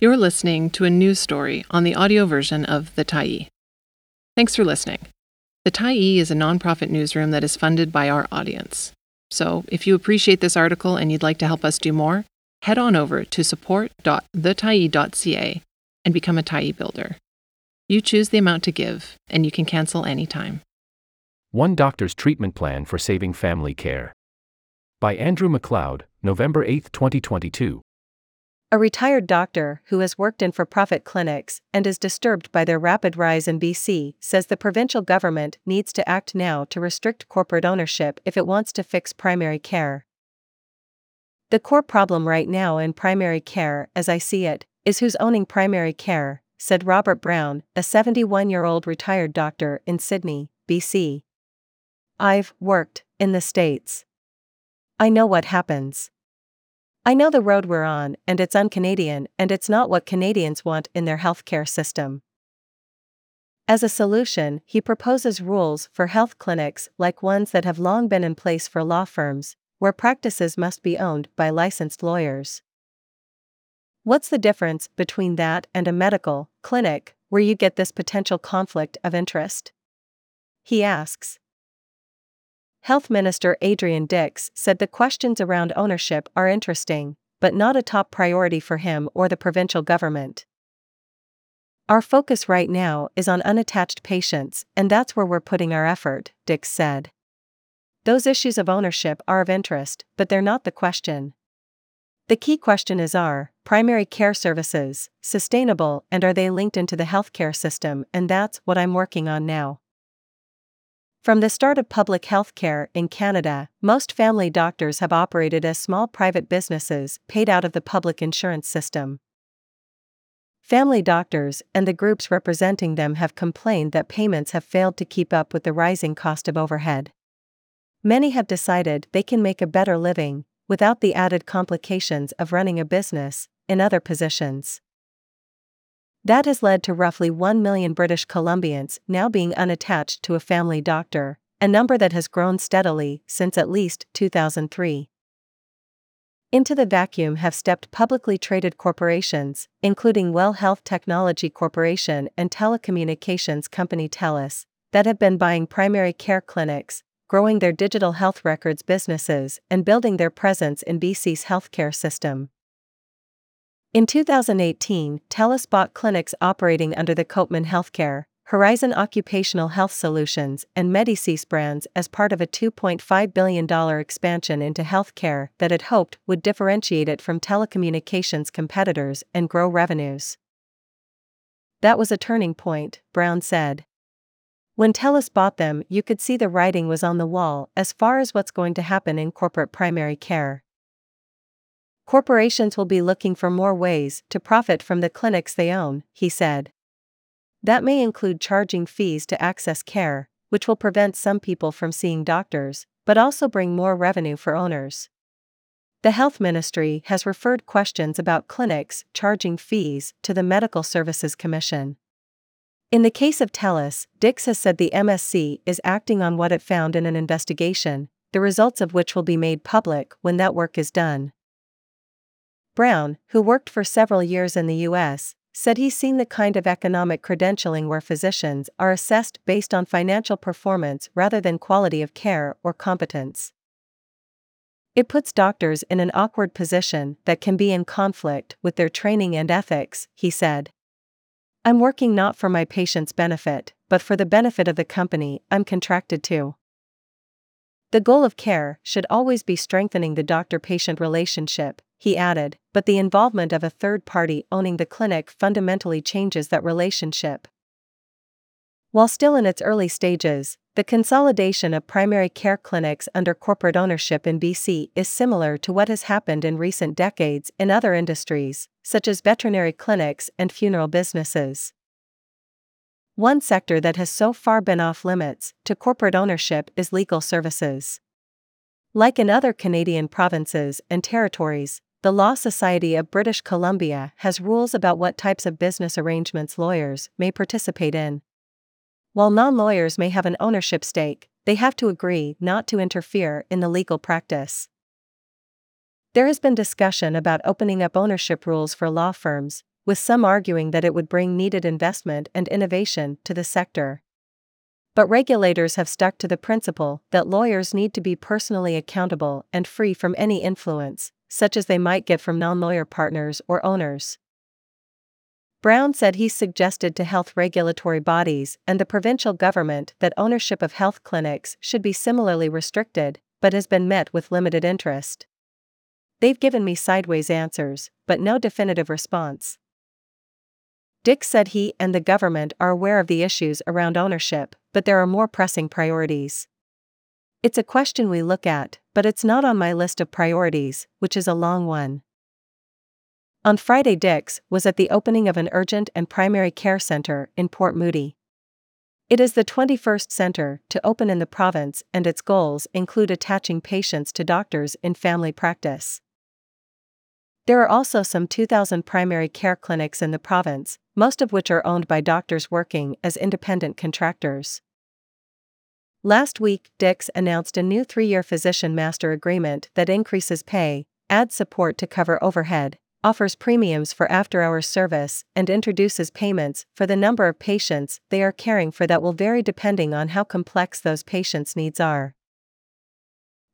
You're listening to a news story on the audio version of The Tyee. Thanks for listening. The Tyee is a nonprofit newsroom that is funded by our audience. So, if you appreciate this article and you'd like to help us do more, head on over to support.thetyee.ca and become a Tyee builder. You choose the amount to give, and you can cancel anytime. One Doctor's Treatment Plan for Saving Family Care. By Andrew MacLeod, November 8, 2022. A retired doctor who has worked in for profit clinics and is disturbed by their rapid rise in BC says the provincial government needs to act now to restrict corporate ownership if it wants to fix primary care. The core problem right now in primary care, as I see it, is who's owning primary care, said Robert Brown, a 71 year old retired doctor in Sidney, BC. I've worked in the States. I know what happens. I know the road we're on, and it's un Canadian, and it's not what Canadians want in their healthcare system. As a solution, he proposes rules for health clinics like ones that have long been in place for law firms, where practices must be owned by licensed lawyers. What's the difference between that and a medical clinic where you get this potential conflict of interest? He asks. Health Minister Adrian Dix said the questions around ownership are interesting, but not a top priority for him or the provincial government. Our focus right now is on unattached patients, and that's where we're putting our effort, Dix said. Those issues of ownership are of interest, but they're not the question. The key question is are primary care services sustainable and are they linked into the healthcare system, and that's what I'm working on now. From the start of public health care in Canada, most family doctors have operated as small private businesses paid out of the public insurance system. Family doctors and the groups representing them have complained that payments have failed to keep up with the rising cost of overhead. Many have decided they can make a better living, without the added complications of running a business, in other positions. That has led to roughly 1 million British Columbians now being unattached to a family doctor, a number that has grown steadily since at least 2003. Into the vacuum have stepped publicly traded corporations, including Well Health Technology Corporation and telecommunications company TELUS, that have been buying primary care clinics, growing their digital health records businesses, and building their presence in BC's healthcare system. In 2018, TELUS bought clinics operating under the Copeman Healthcare, Horizon Occupational Health Solutions, and Medisys brands as part of a $2.5 billion expansion into healthcare that it hoped would differentiate it from telecommunications competitors and grow revenues. That was a turning point, Brown said. When TELUS bought them, you could see the writing was on the wall as far as what's going to happen in corporate primary care. Corporations will be looking for more ways to profit from the clinics they own, he said. That may include charging fees to access care, which will prevent some people from seeing doctors, but also bring more revenue for owners. The Health Ministry has referred questions about clinics charging fees to the Medical Services Commission. In the case of TELUS, Dix has said the MSC is acting on what it found in an investigation, the results of which will be made public when that work is done. Brown, who worked for several years in the U.S., said he's seen the kind of economic credentialing where physicians are assessed based on financial performance rather than quality of care or competence. It puts doctors in an awkward position that can be in conflict with their training and ethics, he said. I'm working not for my patient's benefit, but for the benefit of the company I'm contracted to. The goal of care should always be strengthening the doctor patient relationship, he added, but the involvement of a third party owning the clinic fundamentally changes that relationship. While still in its early stages, the consolidation of primary care clinics under corporate ownership in BC is similar to what has happened in recent decades in other industries, such as veterinary clinics and funeral businesses. One sector that has so far been off limits to corporate ownership is legal services. Like in other Canadian provinces and territories, the Law Society of British Columbia has rules about what types of business arrangements lawyers may participate in. While non lawyers may have an ownership stake, they have to agree not to interfere in the legal practice. There has been discussion about opening up ownership rules for law firms, with some arguing that it would bring needed investment and innovation to the sector. But regulators have stuck to the principle that lawyers need to be personally accountable and free from any influence, such as they might get from non lawyer partners or owners. Brown said he suggested to health regulatory bodies and the provincial government that ownership of health clinics should be similarly restricted, but has been met with limited interest. They've given me sideways answers, but no definitive response. Dix said he and the government are aware of the issues around ownership, but there are more pressing priorities. It's a question we look at, but it's not on my list of priorities, which is a long one. On Friday, Dix was at the opening of an urgent and primary care center in Port Moody. It is the 21st center to open in the province, and its goals include attaching patients to doctors in family practice. There are also some 2,000 primary care clinics in the province, most of which are owned by doctors working as independent contractors. Last week, Dix announced a new three year physician master agreement that increases pay, adds support to cover overhead, offers premiums for after hours service, and introduces payments for the number of patients they are caring for that will vary depending on how complex those patients' needs are.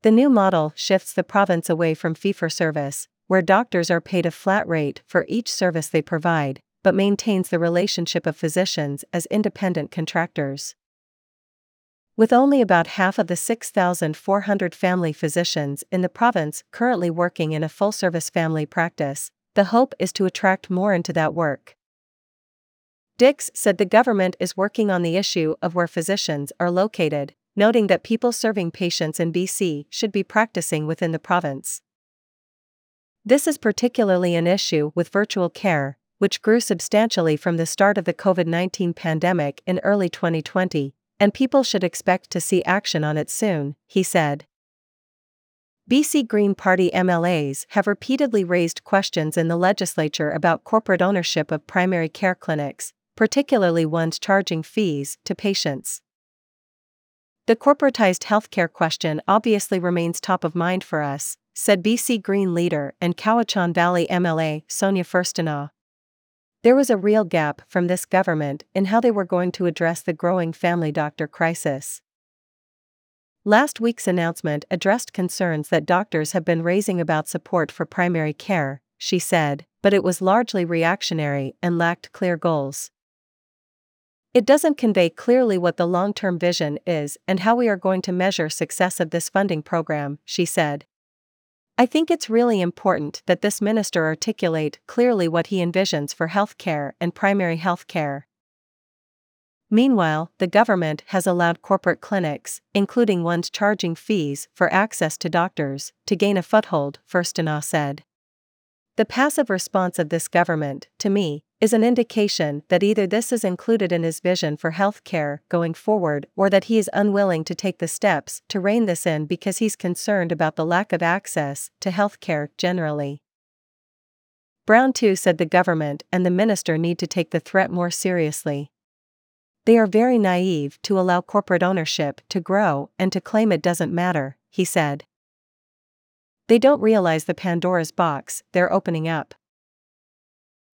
The new model shifts the province away from fee for service, where doctors are paid a flat rate for each service they provide, but maintains the relationship of physicians as independent contractors. With only about half of the 6,400 family physicians in the province currently working in a full service family practice, the hope is to attract more into that work. Dix said the government is working on the issue of where physicians are located, noting that people serving patients in BC should be practicing within the province. This is particularly an issue with virtual care, which grew substantially from the start of the COVID 19 pandemic in early 2020, and people should expect to see action on it soon, he said. BC Green Party MLAs have repeatedly raised questions in the legislature about corporate ownership of primary care clinics, particularly ones charging fees to patients. The corporatized healthcare question obviously remains top of mind for us, said BC Green leader and Cowichan Valley MLA Sonia Furstenau. There was a real gap from this government in how they were going to address the growing family doctor crisis. Last week's announcement addressed concerns that doctors have been raising about support for primary care, she said, but it was largely reactionary and lacked clear goals. It doesn't convey clearly what the long term vision is and how we are going to measure success of this funding program, she said. I think it's really important that this minister articulate clearly what he envisions for healthcare and primary health care. Meanwhile, the government has allowed corporate clinics, including ones charging fees for access to doctors, to gain a foothold, Furstenau said. The passive response of this government, to me, is an indication that either this is included in his vision for healthcare going forward or that he is unwilling to take the steps to rein this in because he's concerned about the lack of access to healthcare generally. Brown too said the government and the minister need to take the threat more seriously. They are very naive to allow corporate ownership to grow and to claim it doesn't matter, he said. They don't realize the Pandora's box they're opening up.